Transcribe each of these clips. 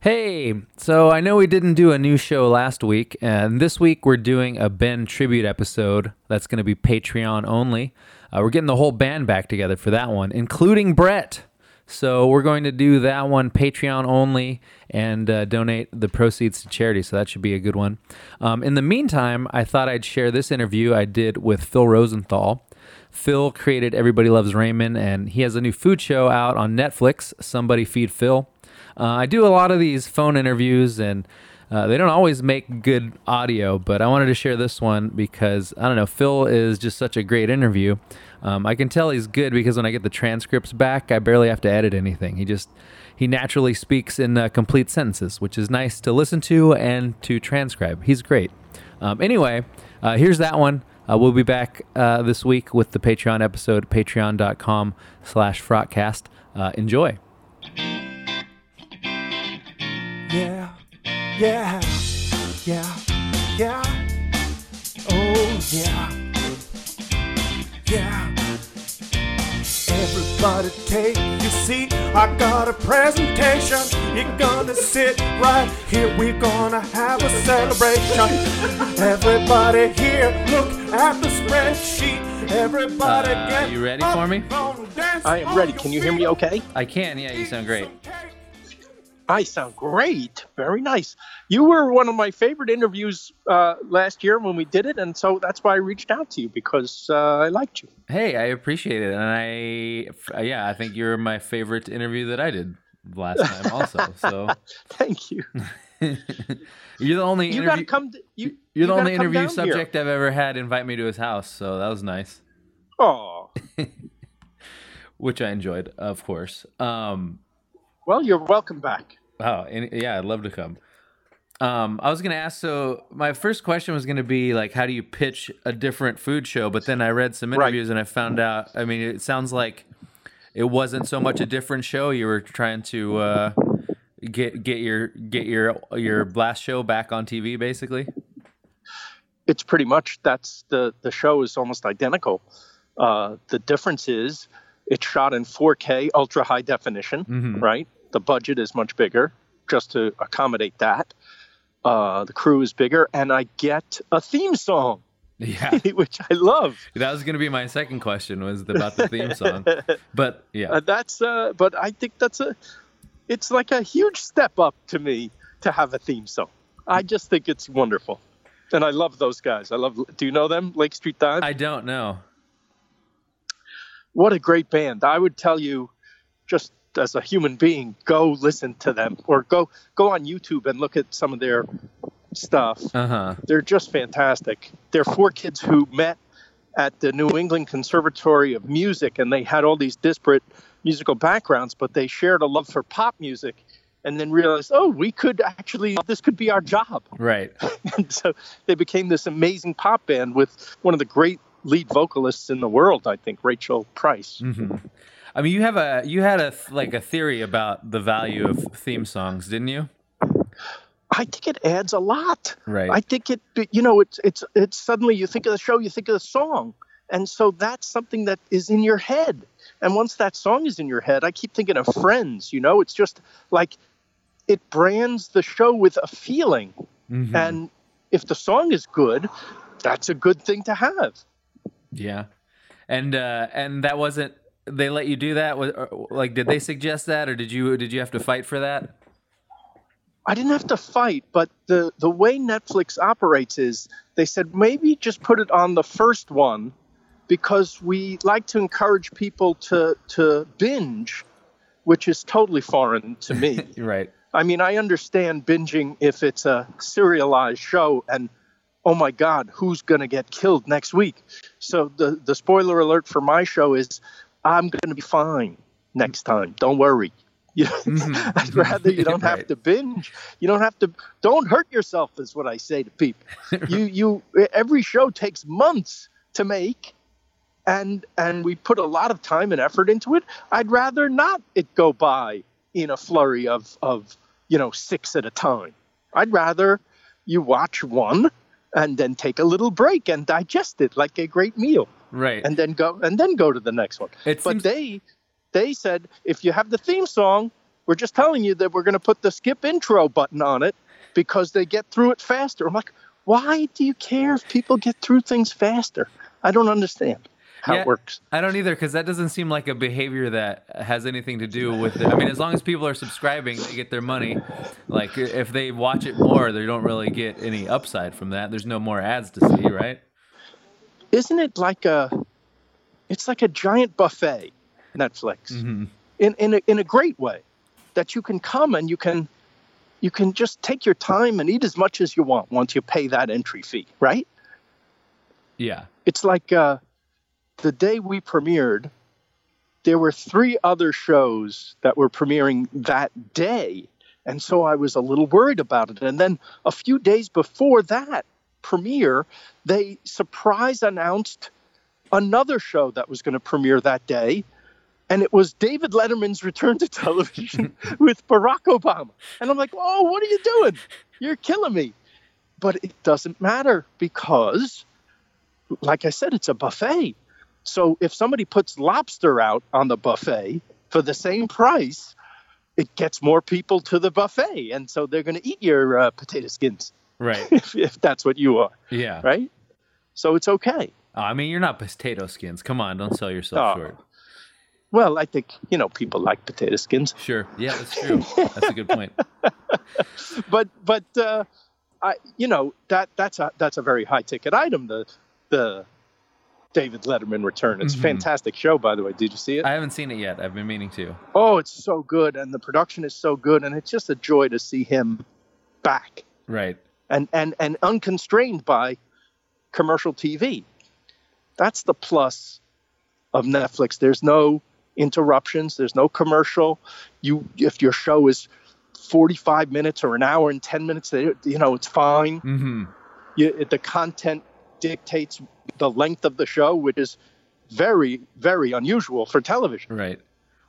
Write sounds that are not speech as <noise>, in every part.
Hey, so I know we didn't do a new show last week, and this week we're doing a Ben tribute episode that's going to be Patreon only. Uh, we're getting the whole band back together for that one, including Brett. So we're going to do that one Patreon only and uh, donate the proceeds to charity. So that should be a good one. Um, in the meantime, I thought I'd share this interview I did with Phil Rosenthal. Phil created Everybody Loves Raymond, and he has a new food show out on Netflix, Somebody Feed Phil. Uh, I do a lot of these phone interviews, and uh, they don't always make good audio, but I wanted to share this one because I don't know. Phil is just such a great interview. Um, I can tell he's good because when I get the transcripts back, I barely have to edit anything. He just he naturally speaks in uh, complete sentences, which is nice to listen to and to transcribe. He's great. Um, anyway, uh, here's that one. Uh, we'll be back uh, this week with the Patreon episode, patreon.com slash frotcast. Uh, enjoy. Yeah, yeah, yeah, yeah. Oh, yeah, yeah. Everybody take your seat. I got a presentation. You're gonna sit right here. We're gonna have a celebration. Everybody here, look at the spreadsheet. Everybody Uh, get you ready up for me? on dance I am floor. ready. Your Can you hear me okay? I can. Yeah, you sound great. I sound great. Very nice. You were one of my favorite interviews uh, last year when we did it, and so that's why I reached out to you because uh, I liked you. Hey, I appreciate it, and I yeah, I think you're my favorite interview that I did last time, also. So <laughs> Thank you. <laughs> you're the only You got interview. to come. To, you, you're the only interview subject I've ever had invite me to his house, so that was nice, Oh, <laughs> which I enjoyed, of course. Um, well, you're welcome back. Oh, and, yeah, I'd love to come. Um, I was gonna ask. So my first question was gonna be like, how do you pitch a different food show? But then I read some Right. interviews and I found out. I mean, it sounds like it wasn't so much a different show. You were trying to uh, get get your get your your blast show back on TV, basically. It's pretty much that's the the show is almost identical. Uh, the difference is it's shot in 4K ultra high definition, Mhm. right? The budget is much bigger just to accommodate that. Uh, the crew is bigger, and I get a theme song, Yeah, <laughs> which I love. that was gonna be my second question was about the theme song. <laughs> But yeah, Uh, that's uh, but I think that's a it's like a huge step up to me to have a theme song. I just think it's wonderful. And I love those guys. I love do you know them? Lake Street Dive? I don't know. what a great band. I would tell you just as a human being, go listen to them or go go on YouTube and look at some of their stuff. Uh huh. They're just fantastic. They're four kids who met at the New England Conservatory of Music, and they had all these disparate musical backgrounds, but they shared a love for pop music, and then realized, oh, we could actually, this could be our job. Right. <laughs> And so they became this amazing pop band with one of the great lead vocalists in the world, I think, Rachel Price. hmm I mean, you have a you had a like a theory about the value of theme songs, didn't you? I think it adds a lot. Right. I think it, you know, it's it's it's suddenly you think of the show, you think of the song, and so that's something that is in your head. And once that song is in your head, I keep thinking of Friends. You know, it's just like it brands the show with a feeling, Mhm. and if the song is good, that's a good thing to have. Yeah, and uh, and that wasn't. They let you do that. Like, did they suggest that, or did you did you have to fight for that? I didn't have to fight, but the the way Netflix operates is they said maybe just put it on the first one because we like to encourage people to to binge, which is totally foreign to me. <laughs> Right. I mean, I understand binging if it's a serialized show and oh my god, who's going to get killed next week? So the the spoiler alert for my show is I'm going to be fine next time. Don't worry. You <laughs> Mhm. I'd rather you don't have to binge. You don't have to. Don't hurt yourself, is what I say to people. <laughs> you you every show takes months to make, and and we put a lot of time and effort into it. I'd rather not it go by in a flurry of of you know six at a time. I'd rather you watch one and then take a little break and digest it like a great meal, Right. and then go and then go to the next one it but seems, they they said if you have the theme song We're just telling you that we're going to put the skip intro button on it because they get through it faster. I'm like, why do you care if people get through things faster? I don't understand how Yeah, it works. I don't either because that doesn't seem like a behavior that has anything to do with it. I mean, as long as people are subscribing, they get their money. Like if they watch it more, they don't really get any upside from that. There's no more ads to see, right? Isn't it like a it's like a giant buffet, Netflix. In in a, in a great way that you can come and you can you can just take your time and eat as much as you want once you pay that entry fee, right? Yeah. it's like uh, the day we premiered, there were three other shows that were premiering that day. And so I was a little worried about it. And then a few days before that premiere, they surprise announced another show that was going to premiere that day. And it was David Letterman's return to television <laughs> with Barack Obama. And I'm like, oh, what are you doing? You're killing me. But it doesn't matter because like I said, it's a buffet. So if somebody puts lobster out on the buffet for the same price, it gets more people to the buffet, and so they're going to eat your uh, potato skins Right. <laughs> if, if that's what you are, Yeah. right? So it's okay. Oh, I mean, you're not potato skins. Come on, don't sell yourself Oh. short. Well, I think you know people like potato skins, Sure. Yeah, that's true. That's a good point. <laughs> but but uh, I you know that that's a that's a very high ticket item. The the David Letterman return. It's a Mhm. fantastic show, by the way. Did you see it? I haven't seen it yet. I've been meaning to. Oh, it's so good, and the production is so good, and it's just a joy to see him back Right. and and and unconstrained by commercial TV. That's the plus of Netflix. There's no interruptions. There's no commercial. You if your show is 45 minutes or an hour and 10 minutes, you know it's fine. Mm-hmm. You, the content dictates the length of the show, which is very very unusual for television. Right.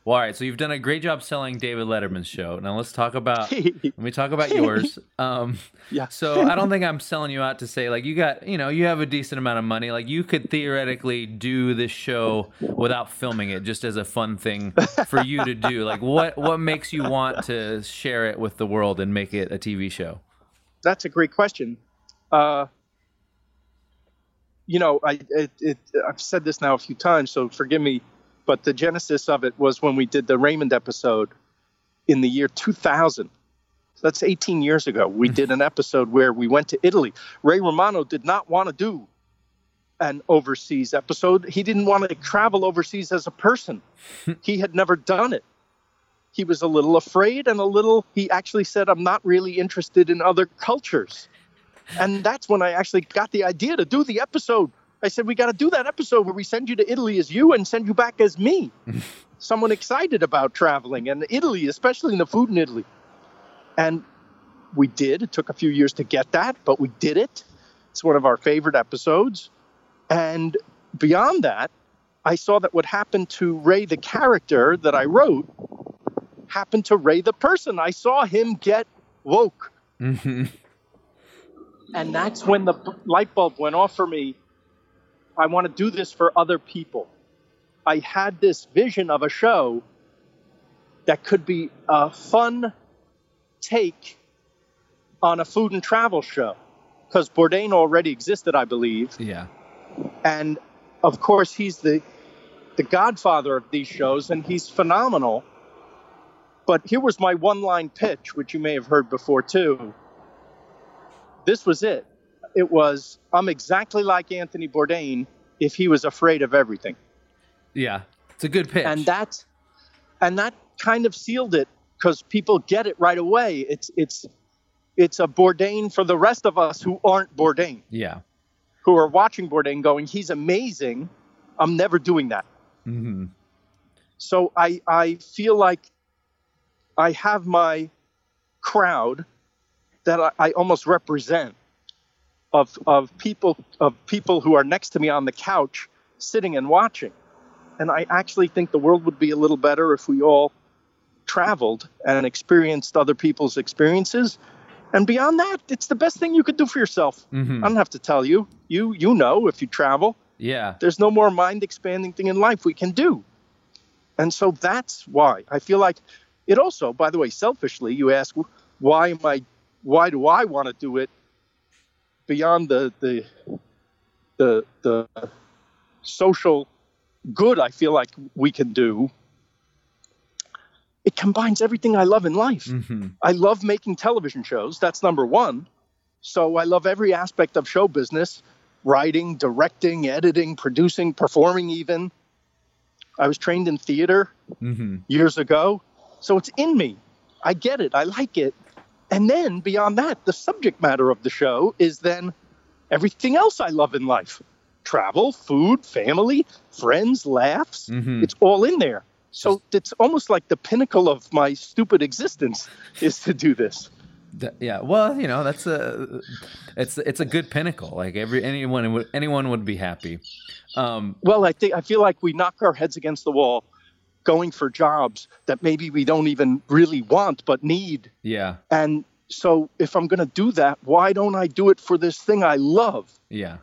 Well, all right. So you've done a great job selling David Letterman's show. Now let's talk about. <laughs> let me talk about yours. Um, Yeah. So I don't think I'm selling you out to say like you got you know you have a decent amount of money. Like you could theoretically do this show without filming it, just as a fun thing for you to do. Like what what makes you want to share it with the world and make it a TV show? that's a great question. Uh, you know, I it, it, I've said this now a few times, so forgive me, but the genesis of it was when we did the Raymond episode in the year 2000. So that's 18 years ago. We hmm. did an episode where we went to Italy. Ray Romano did not want to do an overseas episode. He didn't want to travel overseas as a person. Hmm. he had never done it. He was a little afraid and a little, he actually said, I'm not really interested in other cultures. And that's when I actually got the idea to do the episode. I said, We got to do that episode where we send you to Italy as you and send you back as me. <laughs> Someone excited about traveling and Italy, especially in the food in Italy. And we did. It took a few years to get that, but we did it. It's one of our favorite episodes. And beyond that, I saw that what happened to Ray, the character that I wrote, happened to Ray, the person. I saw him get woke. Mm-hmm. And that's when the light bulb went off for me. I want to do this for other people. I had this vision of a show that could be a fun take on a food and travel show because Bourdain already existed, I believe. Yeah. And of course, he's the, the godfather of these shows and he's phenomenal. But here was my one line pitch, which you may have heard before too. This was it. It was, I'm exactly like Anthony Bourdain if he was afraid of everything. Yeah. It's a good pitch. And that, and that kind of sealed it because people get it right away. It's, it's, it's a Bourdain for the rest of us who aren't Bourdain yeah. who are watching Bourdain going, he's amazing. I'm never doing that. Mm-hmm. So I, I feel like I have my crowd that I, I almost represent of, of people of people who are next to me on the couch sitting and watching. And I actually think the world would be a little better if we all traveled and experienced other people's experiences. And beyond that, it's the best thing you could do for yourself. Mhm. I don't have to tell you. You you know if you travel, Yeah. there's no more mind expanding thing in life we can do. And so that's why I feel like it also, by the way, selfishly, you ask, why am I, why do I want to do it beyond the the the the social good I feel like we can do? It combines everything I love in life. Mm-hmm. I love making television shows. That's number one. So I love every aspect of show business writing, directing, editing, producing, performing, even. I was trained in theater Mm-hmm. years ago. So it's in me. I get it. I like it. And then beyond that, the subject matter of the show is then everything else I love in life travel, food, family, friends, laughs. Mhm. It's all in there. So it's almost like the pinnacle of my stupid existence is to do this. Yeah. Well, you know, that's a it's it's a good pinnacle. Like every anyone would anyone would be happy. Um, Well, I think I feel like we knock our heads against the wall going for jobs that maybe we don't even really want but need. yeah. And so if I'm going to do that, why don't I do it for this thing I love? Yeah.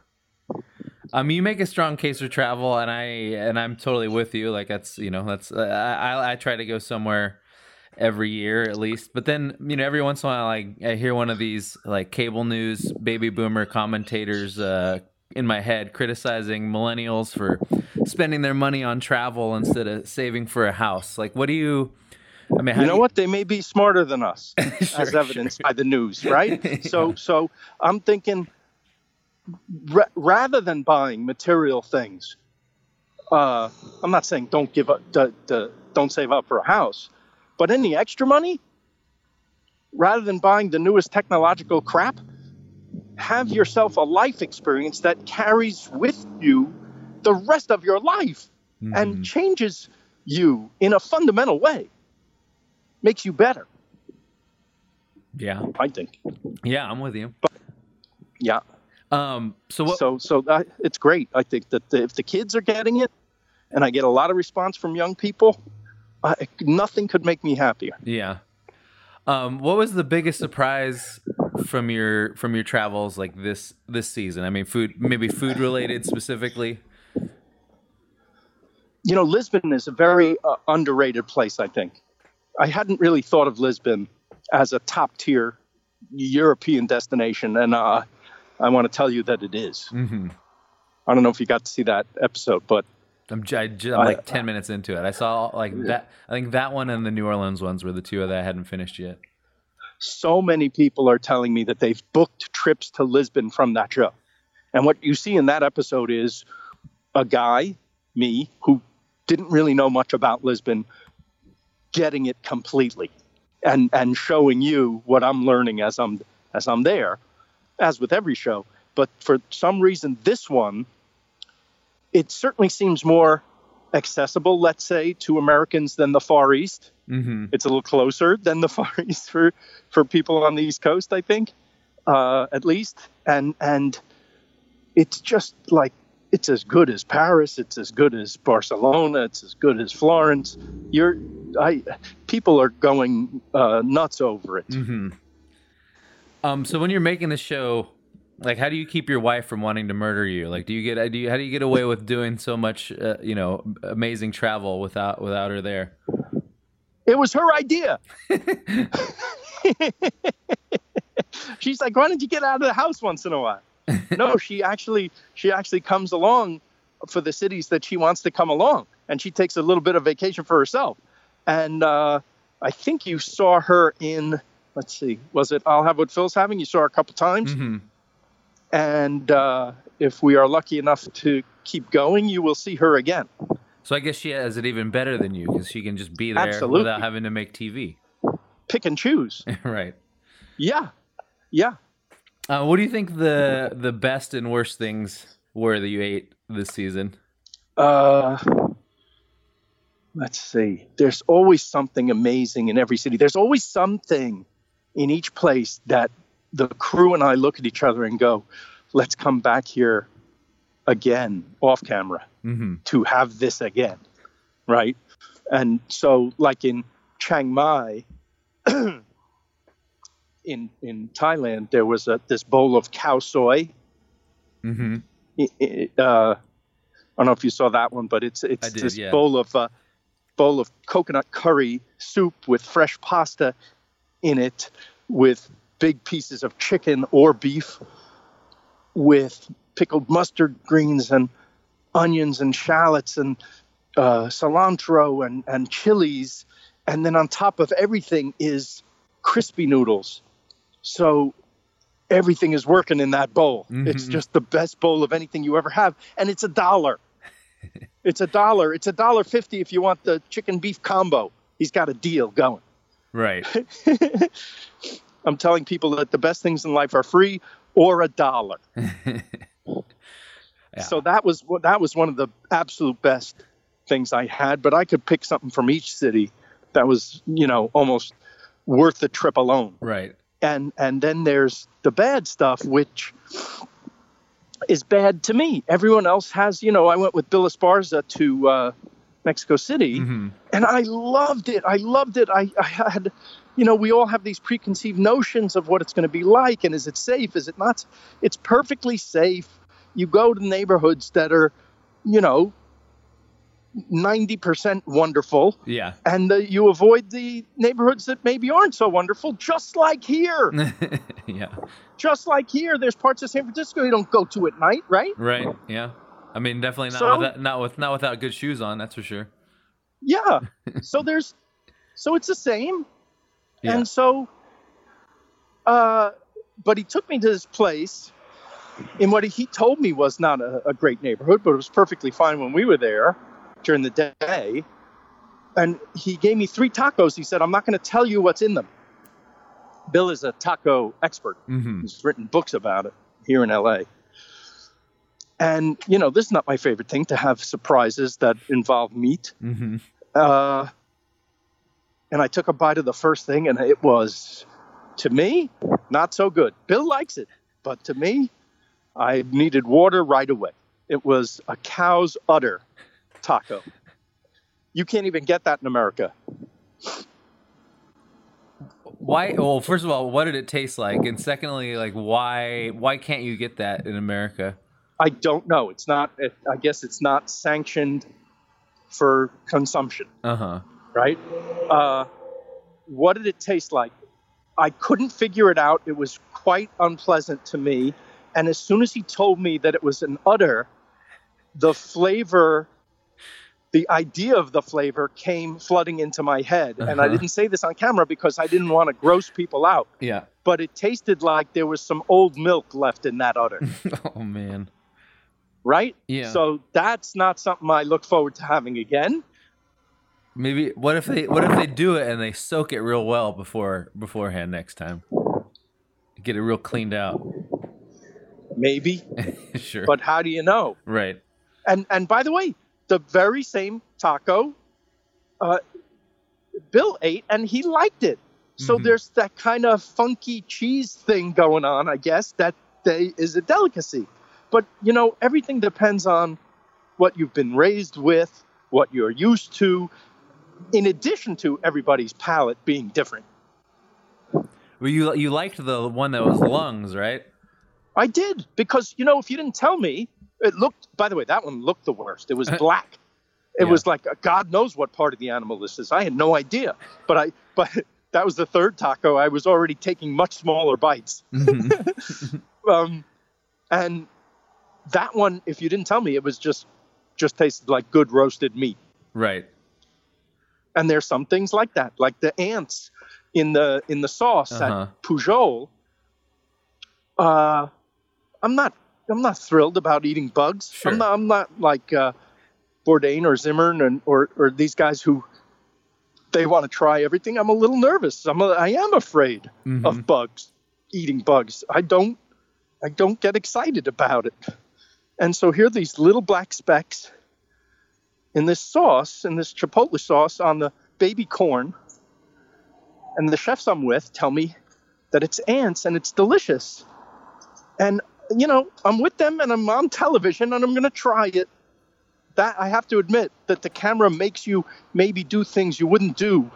Um, you make a strong case for travel, and I and I'm totally with you. Like that's you know that's uh, I I- I try to go somewhere every year at least, but then you know every once in a while I I hear one of these like cable news baby boomer commentators uh, in my head criticizing millennials for spending their money on travel instead of saving for a house. Like, what do you? I mean, how you know what? They may be smarter than us, <laughs> Sure, as evidenced sure. by the news, <laughs> right? So, so I'm thinking, ra- rather than buying material things, uh, I'm not saying don't give up, d- d- don't save up for a house, but any extra money, rather than buying the newest technological crap, have yourself a life experience that carries with you the rest of your life Mhm. and changes you in a fundamental way makes you better yeah, i think yeah, I'm with you. yeah Um, so what? so so that, it's great i think that the, if the kids are getting it and i get a lot of response from young people I, nothing could make me happier Yeah. Um, what was the biggest surprise from your from your travels like this this season? I mean, food maybe food related specifically. You know lisbon is a very uh, underrated place i think i hadn't really thought of lisbon as a top tier european destination and uh, i want to tell you that it is Mm-hmm. i don't know if you got to see that episode but I'm, j- I j- I'm like ten minutes into it. I saw like that. I think that one and the New Orleans ones were the two that I hadn't finished yet. so many people are telling me that they've booked trips to Lisbon from that show. And what you see in that episode is a guy, me, who didn't really know much about Lisbon, getting it completely and and showing you what I'm learning as I'm as I'm there, as with every show. But for some reason this one it certainly seems more accessible, let's say, to Americans than the Far East Mm-hmm. it's a little closer than the <laughs> Far East for for people on the East Coast, I think, uh, at least. And and it's just like it's as good as Paris. It's as good as Barcelona. It's as good as Florence. You're I people are going uh, nuts over it. Mm-hmm. Um. So when you're making the show, like, how do you keep your wife from wanting to murder you? Like, do you get do you how do you get away with doing so much, uh, you know, amazing travel without without her there? It was her idea. <laughs> <laughs> She's like, why don't you get out of the house once in a while? <laughs> no, she actually she actually comes along for the cities that she wants to come along, and she takes a little bit of vacation for herself. And uh, I think you saw her in let's see, was it I'll have what Phil's having? You saw her a couple times, Mm-hmm. and uh, if we are lucky enough to keep going, you will see her again. So I guess she has it even better than you because she can just be there Absolutely. without having to make TV. Pick and choose. <laughs> right. Yeah, yeah. Uh, what do you think the the best and worst things were that you ate this season? Uh, let's see. There's always something amazing in every city. There's always something in each place that the crew and I look at each other and go, let's come back here again off camera Mm-hmm. to have this again. Right. And so, like in Chiang Mai, <clears throat> in, in Thailand, there was a, this bowl of khao soi Mm-hmm. it- it, uh, I don't know if you saw that one, but it's it's did, this yeah. bowl of uh, bowl of coconut curry soup with fresh pasta in it, with big pieces of chicken or beef, with pickled mustard greens and onions and shallots and uh, cilantro and, and chilies. And then on top of everything is crispy noodles. So everything is working in that bowl. It's Mhm. just the best bowl of anything you ever have. And it's a dollar. <laughs> it's a dollar. It's a dollar fifty if you want the chicken beef combo. He's got a deal going. Right. <laughs> I'm telling people that the best things in life are free or a dollar. <laughs> Yeah. So that was that was one of the absolute best things I had. But I could pick something from each city that was, you know, almost worth the trip alone. Right. And and then there's the bad stuff, which is bad to me. Everyone else has, you know, I went with Bill Esparza to uh, Mexico City Mhm. and I loved it. I loved it. I, I had, you know, we all have these preconceived notions of what it's going to be like, and is it safe? Is it not? It's perfectly safe. You go to neighborhoods that are, you know, ninety percent wonderful, Yeah. and uh, you avoid the neighborhoods that maybe aren't so wonderful. Just like here, <laughs> yeah. just like here, there's parts of San Francisco you don't go to at night, right? Right. Yeah. I mean, definitely not So- without not with not without good shoes on. That's for sure. Yeah. <laughs> so there's, so it's the same. Yeah. And so, uh, but he took me to this place in what he told me was not a, a great neighborhood, but it was perfectly fine when we were there during the day. And he gave me three tacos. He said, I'm not going to tell you what's in them. Bill is a taco expert. hmm He's written books about it here in LA. And, you know, this is not my favorite thing to have surprises that involve meat. hmm Uh, and I took a bite of the first thing, and it was, to me, not so good. Bill likes it, but to me, I needed water right away. It was a cow's udder taco. You can't even get that in America. Why? Well, first of all, what did it taste like? And secondly, like, why why can't you get that in America? I don't know. It's not. It, I guess it's not sanctioned for consumption. Uh huh. right? Uh, what did it taste like? I couldn't figure it out. It was quite unpleasant to me. And as soon as he told me that it was an udder, the flavor, the idea of the flavor came flooding into my head. And I Uh-huh. didn't say this on camera because I didn't want to gross people out. Yeah. But it tasted like there was some old milk left in that udder, <laughs> oh man. right? Yeah. So that's not something I look forward to having again. Maybe what if they what if they do it and they soak it real well before beforehand next time? Get it real cleaned out. Maybe. <laughs> sure. But how do you know? right. And and by the way, the very same taco, uh, Bill ate and he liked it. So Mhm. there's that kind of funky cheese thing going on, I guess that they is a delicacy. But you know, everything depends on what you've been raised with, what you're used to, in addition to everybody's palate being different. Well, you you liked the one that was lungs, right? I did because you know if you didn't tell me, it looked. By the way, that one looked the worst. It was black. It Yeah. was like God knows what part of the animal this is. I had no idea. But I but <laughs> that was the third taco. I was already taking much smaller bites. Mhm. <laughs> Um, and that one, if you didn't tell me, it was just just tasted like good roasted meat. right. And there's some things like that, like the ants in the in the sauce Uh-huh. at Pujol. Uh, I'm not I'm not thrilled about eating bugs. Sure. I'm not I'm not like uh, Bourdain or Zimmern and or or these guys who they want to try everything. I'm a little nervous. I'm a, I am afraid Mhm. of bugs, eating bugs. I don't I don't get excited about it. And so here are these little black specks in this sauce, in this chipotle sauce on the baby corn. And the chefs I'm with tell me that it's ants and it's delicious. And you know, I'm with them and I'm on television and I'm going to try it. That I have to admit that the camera makes you maybe do things you wouldn't do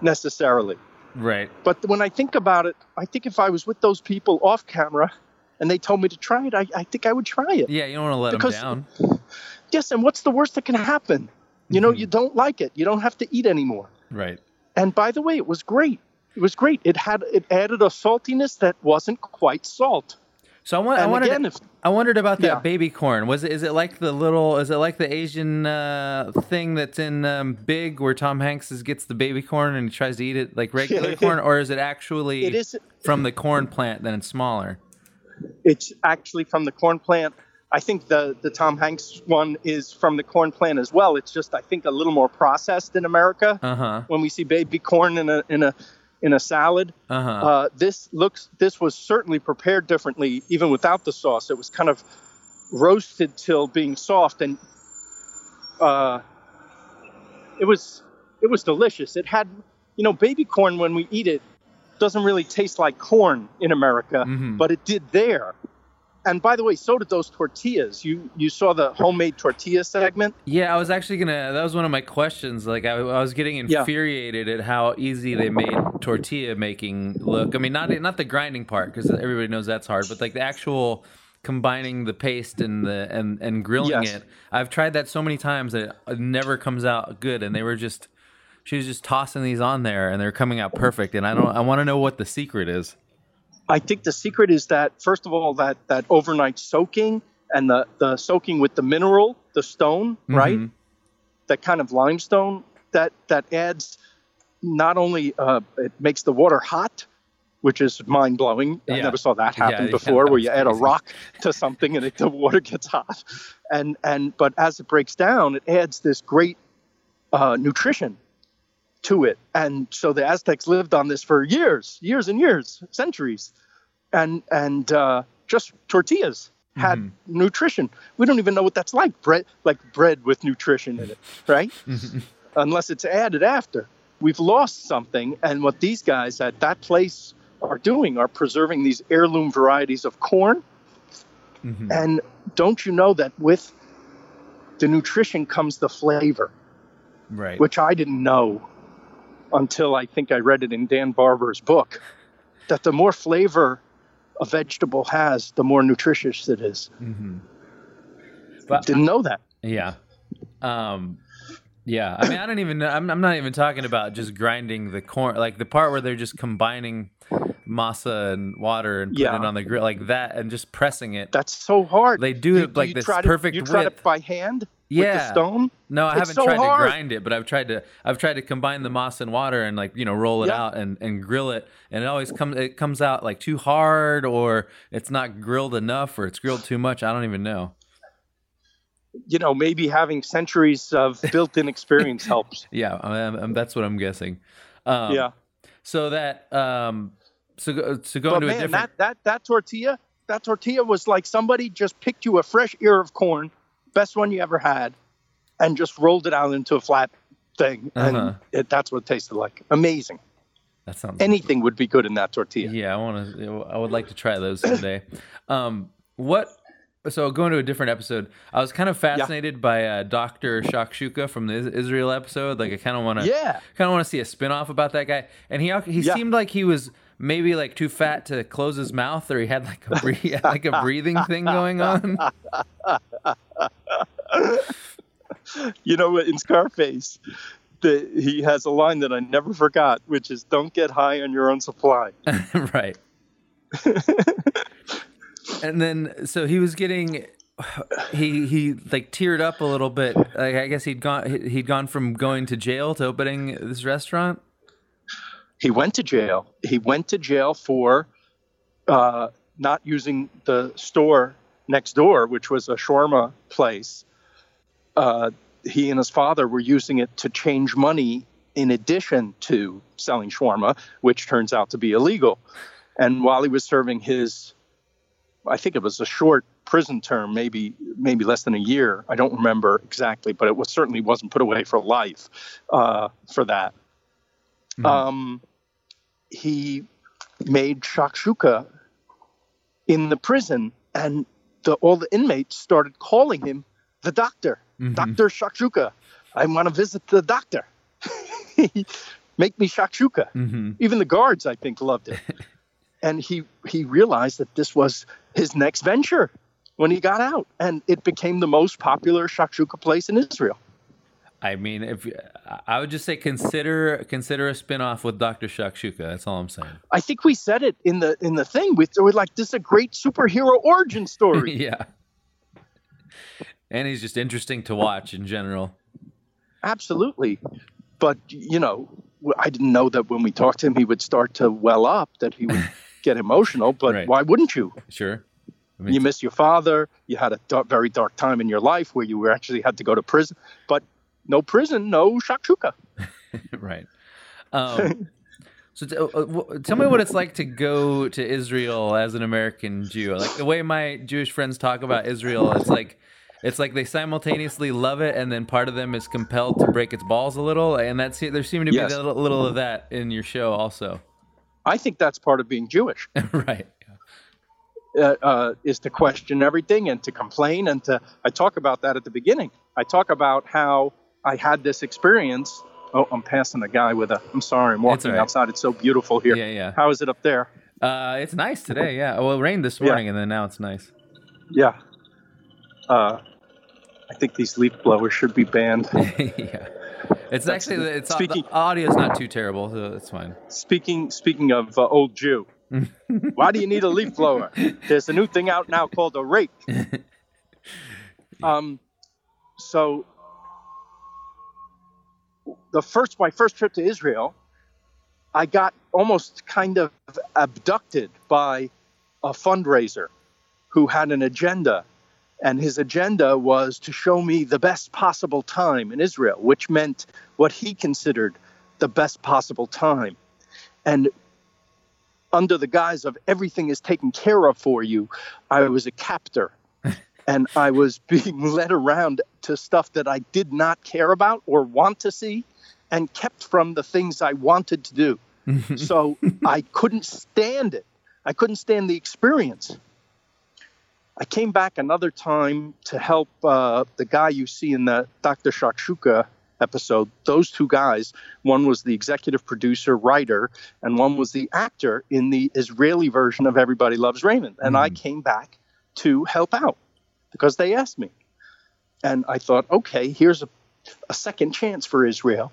necessarily. Right. But when I think about it, I think if I was with those people off camera and they told me to try it, I, I think I would try it. Yeah, you don't want to let Because- them down. Yes, and what's the worst that can happen? You know, mm-hmm. you don't like it. You don't have to eat anymore. Right. And by the way, it was great. It was great. It had it added a saltiness that wasn't quite salt. So I, want, I wondered. again, if- I wondered about that Yeah. baby corn. Was it? Is it like the little? Is it like the Asian uh, thing that's in um, Big, where Tom Hanks is, gets the baby corn and he tries to eat it like regular <laughs> corn, or is it actually It is- from the corn plant? Then it's smaller. It's actually from the corn plant. I think the the Tom Hanks one is from the corn plant as well. It's just I think a little more processed in America. Uh huh. When we see baby corn in a in a in a salad, Uh-huh. uh, this looks this was certainly prepared differently, even without the sauce. It was kind of roasted till being soft, and uh, it was it was delicious. It had you know baby corn when we eat it doesn't really taste like corn in America, Mhm. but it did there. And by the way, so did those tortillas. You you saw the homemade tortilla segment. Yeah, I was actually gonna. That was one of my questions. Like, I, I was getting Yeah. infuriated at how easy they made tortilla making look. I mean, not not the grinding part because everybody knows that's hard, but like the actual combining the paste and the and and grilling Yes. it. I've tried that so many times that it never comes out good. And they were just, she was just tossing these on there, and they're coming out perfect. And I don't. I want to know what the secret is. I think the secret is that first of all that that overnight soaking and the the soaking with the mineral, the stone, right? Mhm. That kind of limestone that that adds not only uh, it makes the water hot, which is mind blowing. I never saw that happen yeah, before, that where you add a rock to something and it, the water gets hot, and and but as it breaks down, it adds this great uh, nutrition to it. And so the Aztecs lived on this for years, years and years, centuries. And and uh, just tortillas had Mhm. nutrition. We don't even know what that's like. Bread like bread with nutrition in it, right? <laughs> Unless it's added after. We've lost something and what these guys at that place are doing are preserving these heirloom varieties of corn. Mhm. And don't you know that with the nutrition comes the flavor? Right. which I didn't know until I think I read it in Dan Barber's book, that the more flavor a vegetable has, the more nutritious it is. Mhm. But Didn't know that. Yeah. Um yeah, I mean I don't even know I'm I'm not even talking about just grinding the corn like the part where they're just combining masa and water and putting Yeah. it on the grill like that and just pressing it. That's so hard. They do it like this tried it- perfect You try width. it by hand with Yeah. the stone. No, I It's haven't so tried hard. to grind it, but I've tried to I've tried to combine the masa and water and like, you know, roll it Yeah. out and, and grill it and it always comes it comes out like too hard or it's not grilled enough or it's grilled too much. I don't even know. You know, maybe having centuries of built-in experience <laughs> helps. Yeah, um, um, that's what I'm guessing. Um, yeah, So that um so go, so go but into a man, different that that that tortilla, that tortilla was like somebody just picked you a fresh ear of corn, best one you ever had, and just rolled it out into a flat thing, Uh-huh. and it, that's what it tasted like. Amazing. That sounds Anything would be good in that tortilla. Yeah, I want to. I would like to try those someday. <coughs> um, what? So going to a different episode, I was kind of fascinated by uh, Doctor Shakshuka from the Israel episode. Like I kind of want to, Yeah. kind of want to see a spin-off about that guy. And he he Yeah. seemed like he was maybe like too fat to close his mouth, or he had like a <laughs> bre- like a breathing thing going on. <laughs> You know, in Scarface, the, he has a line that I never forgot, which is "Don't get high on your own supply." <laughs> right. and then so he was getting he he like teared up a little bit. Like I guess he'd gone he'd gone from going to jail to opening this restaurant. He went to jail. He went to jail for uh, not using the store next door, which was a shawarma place. Uh, he and his father were using it to change money in addition to selling shawarma, which turns out to be illegal. And while he was serving his, I think it was a short prison term, maybe maybe less than a year. I don't remember exactly, but it was certainly wasn't put away for life uh, for that um, he made shakshuka in the prison, and the, all the inmates started calling him the doctor, Doctor Shakshuka. I want to visit the doctor. <laughs> Make me shakshuka. Mm-hmm. Even the guards, I think, loved it. <laughs> and he he realized that this was his next venture when he got out, and it became the most popular shakshuka place in Israel. I mean, if I would just say consider consider a spin-off with Doctor Shakshuka. That's all I'm saying. I think we said it in the in the thing. We were like, "This is a great superhero origin story." <laughs> yeah, and he's just interesting to watch in general. Absolutely, but you know, I didn't know that when we talked to him, he would start to well up, that he would <laughs> get emotional. But Right. why wouldn't you? Sure. I mean, You miss your father. You had a dark, very dark time in your life where you were actually had to go to prison. But no prison, no shakshuka. <laughs> right. Um, <laughs> so t- uh, w- tell me what it's like to go to Israel as an American Jew. Like the way my Jewish friends talk about Israel, it's like it's like they simultaneously love it, and then part of them is compelled to break its balls a little. And that's there seemed to be Yes. a little, little of that in your show, also. I think that's part of being Jewish. <laughs> right. uh, uh, is to question everything and to complain and to i talk about that at the beginning i talk about how i had this experience oh i'm passing a guy with a i'm sorry i'm walking right. outside it's so beautiful here Yeah, yeah. how is it up there Uh, it's nice today. Yeah. Well, it rained this Yeah. morning, and then now it's nice. yeah uh, i think these leaf blowers should be banned <laughs> yeah. It's actually it's Speaking- the audio's not too terrible, so it's fine. speaking speaking of uh, old jew <laughs> why do you need a leaf blower there's a new thing out now called a rake <laughs> um so the first my first trip to israel i got almost kind of abducted by a fundraiser who had an agenda and his agenda was to show me the best possible time in israel which meant what he considered the best possible time and under the guise of everything is taken care of for you, I was a captor. And I was <laughs> being led around to stuff that I did not care about or want to see and kept from the things I wanted to do. <laughs> so I couldn't stand it. I couldn't stand the experience. I came back another time to help uh, the guy you see in the Dr. Shakshuka episode. Those two guys, one was the executive producer, writer, and one was the actor in the Israeli version of Everybody Loves Raymond. And I came back to help out because they asked me. And I thought, okay, here's a, a second chance for Israel,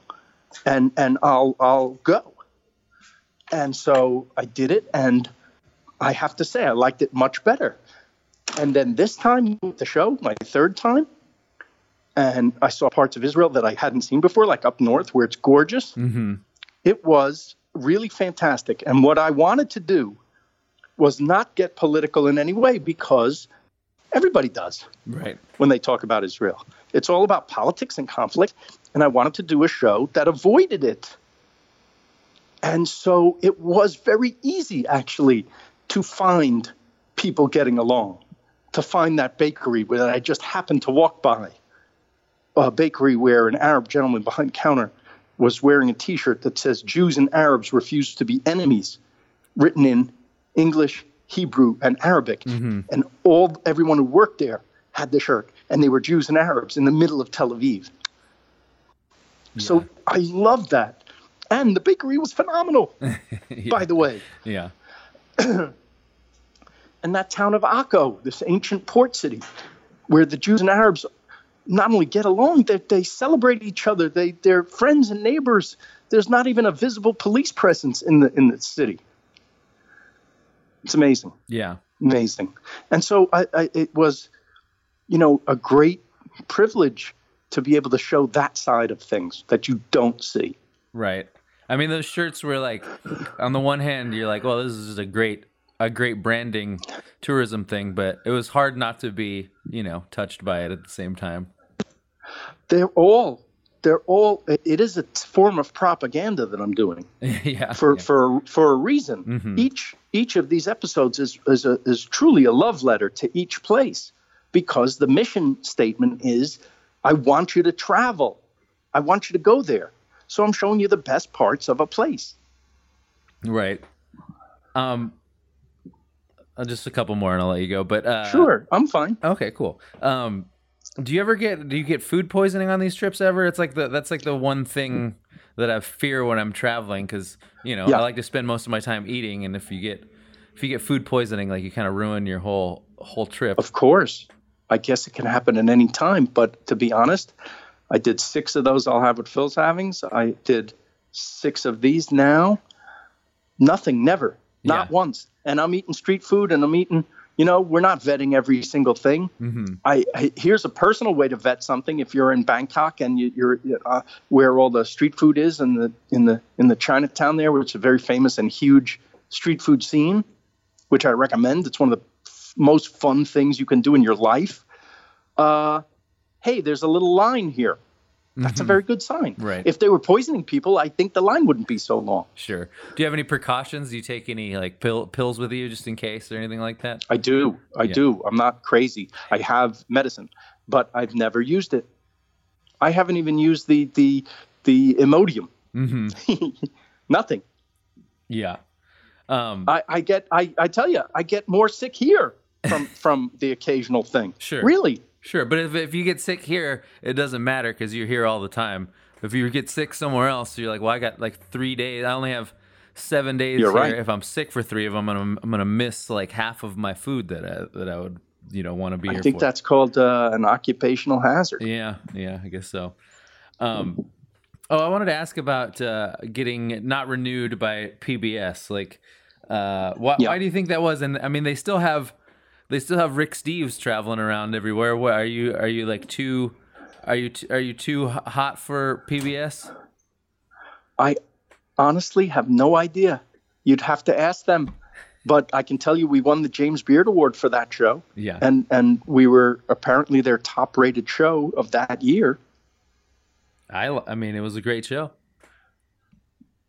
and and I'll I'll go. And so I did it, and I have to say I liked it much better. And then this time with the show, my third time, and I saw parts of Israel that I hadn't seen before, like up north where it's gorgeous. Mm-hmm. It was really fantastic. And what I wanted to do was not get political in any way because everybody does Right. when they talk about Israel. It's all about politics and conflict. And I wanted to do a show that avoided it. And so it was very easy, actually, to find people getting along, to find that bakery where I just happened to walk by. A bakery where an Arab gentleman behind the counter was wearing a t shirt that says Jews and Arabs refuse to be enemies, written in English, Hebrew, and Arabic. Mm-hmm. And all everyone who worked there had the shirt, and they were Jews and Arabs in the middle of Tel Aviv. So I loved that. And the bakery was phenomenal, <laughs> by the way. Yeah. <clears throat> And that town of Akko, this ancient port city, where the Jews and Arabs not only get along, they, they celebrate each other. They, they're friends and neighbors. There's not even a visible police presence in the, in the city. It's amazing. Yeah. amazing. And so I, I, it was, you know, a great privilege to be able to show that side of things that you don't see. Right. I mean, those shirts were like, on the one hand, you're like, well, this is a great, a great branding tourism thing, but it was hard not to be, you know, touched by it at the same time. They're all, they're all. it- is a form of propaganda that I'm doing <laughs> yeah. for yeah. for for a reason. Mhm. Each each of these episodes is is a, is truly a love letter to each place, because the mission statement is, I want you to travel, I want you to go there. So I'm showing you the best parts of a place. Right. Um, uh, just a couple more and I'll let you go. But uh, Sure, I'm fine. Okay, cool. Um, do you ever get do you get food poisoning on these trips ever? It's like the that's like the one thing that I fear when I'm traveling because you know Yeah. I like to spend most of my time eating, and if you get if you get food poisoning, like you kind of ruin your whole whole trip. Of course. I guess it can happen at any time, but to be honest, I did six of those. I'll have what Phil's having. So I did six of these now. Nothing, never, not Yeah. once. And I'm eating street food, and I'm eating. You know, we're not vetting every single thing. Mm-hmm. I, I here's a personal way to vet something. If you're in Bangkok and you, you're uh, where all the street food is in the in the in the Chinatown there, which is a very famous and huge street food scene, which I recommend. It's one of the f- most fun things you can do in your life. Uh, hey, there's a little line here. That's a very good sign. Mm-hmm. Right. If they were poisoning people, I think the line wouldn't be so long. Sure. Do you have any precautions? Do you take any like pill, pills with you just in case or anything like that? I do. I Yeah. do. I'm not crazy. I have medicine, but I've never used it. I haven't even used the the the Imodium. Mm-hmm. <laughs> Nothing. Yeah. Um, I, I get. I, I tell you, I get more sick here from from the occasional thing. Sure. Really. Sure, but if, if you get sick here, it doesn't matter because you're here all the time. If you get sick somewhere else, you're like, well, I got like three days. I only have seven days You're here. right. If I'm sick for three of them, I'm gonna I'm gonna miss like half of my food that I, that I would you know want to be I here think for. that's called uh, an occupational hazard. Yeah, yeah, I guess so. Um, oh, I wanted to ask about uh, getting not renewed by PBS. Like, uh, why, Yeah. why do you think that was? And I mean, they still have they still have Rick Steves traveling around everywhere. What are you? Are you like too? Are you t- are you too hot for PBS? I honestly have no idea. You'd have to ask them. But I can tell you, we won the James Beard Award for that show. Yeah. and and we were apparently their top rated show of that year I I mean, it was a great show.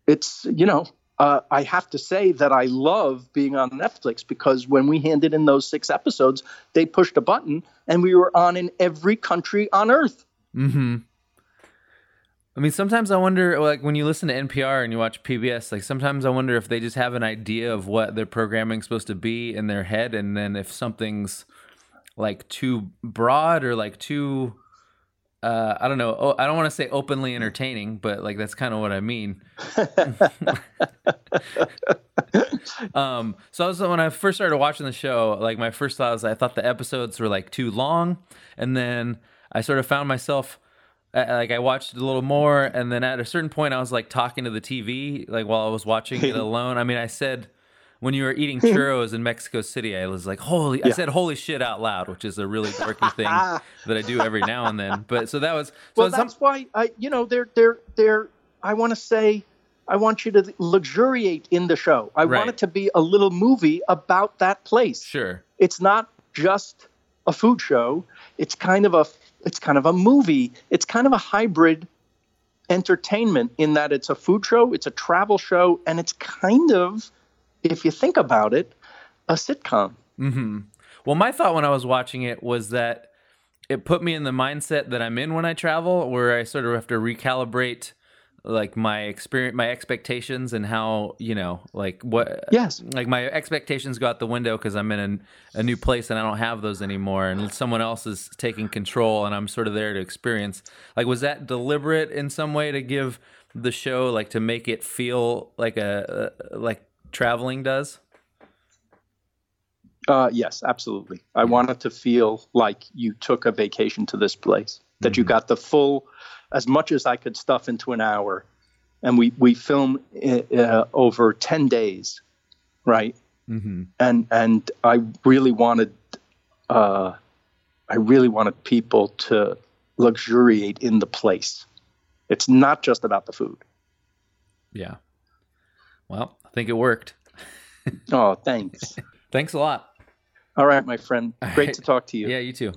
it's you know uh, i have to say that i love being on netflix because when we handed in those six episodes they pushed a button and we were on in every country on earth Mm-hmm. I mean, sometimes I wonder, like when you listen to NPR and you watch PBS, like sometimes I wonder if they just have an idea of what their programming's supposed to be in their head, and then if something's like too broad or like too, uh, I don't know, oh, I don't want to say openly entertaining, but like that's kind of what I mean. <laughs> um, so I was when I first started watching the show, like my first thought was I thought the episodes were like too long, and then I sort of found myself like I watched it a little more, and then at a certain point I was like talking to the TV, like while I was watching it <laughs> alone. I mean, I said when you were eating hmm. churros in Mexico City, I was like, "Holy!" I said "Holy shit" out loud, which is a really dorky thing <laughs> that I do every now and then. But so that was so well some- that's why i you know they're they're they're i want to say i want you to luxuriate in the show i Right. want it to be a little movie about that place sure, it's not just a food show it's kind of a it's kind of a movie it's kind of a hybrid entertainment in that it's a food show it's a travel show and it's kind of if you think about it a sitcom. Hmm Well, my thought when I was watching it was that it put me in the mindset that I'm in when I travel, where I sort of have to recalibrate like my experience, my expectations, and how you know, like what, yes. like my expectations go out the window because I'm in a, a new place and I don't have those anymore, and someone else is taking control, and I'm sort of there to experience. Like, was that deliberate in some way to give the show, like, to make it feel like a, a like traveling does? uh, yes absolutely i wanted to feel like you took a vacation to this place that you got the full as much as i could stuff into an hour and we we film uh, over 10 days right Mm-hmm. and and I really wanted uh, I really wanted people to luxuriate in the place. It's not just about the food. Yeah. Well, I think it worked. Oh, thanks. <laughs> Thanks a lot. All right, my friend. Great right. to talk to you. Yeah, you too.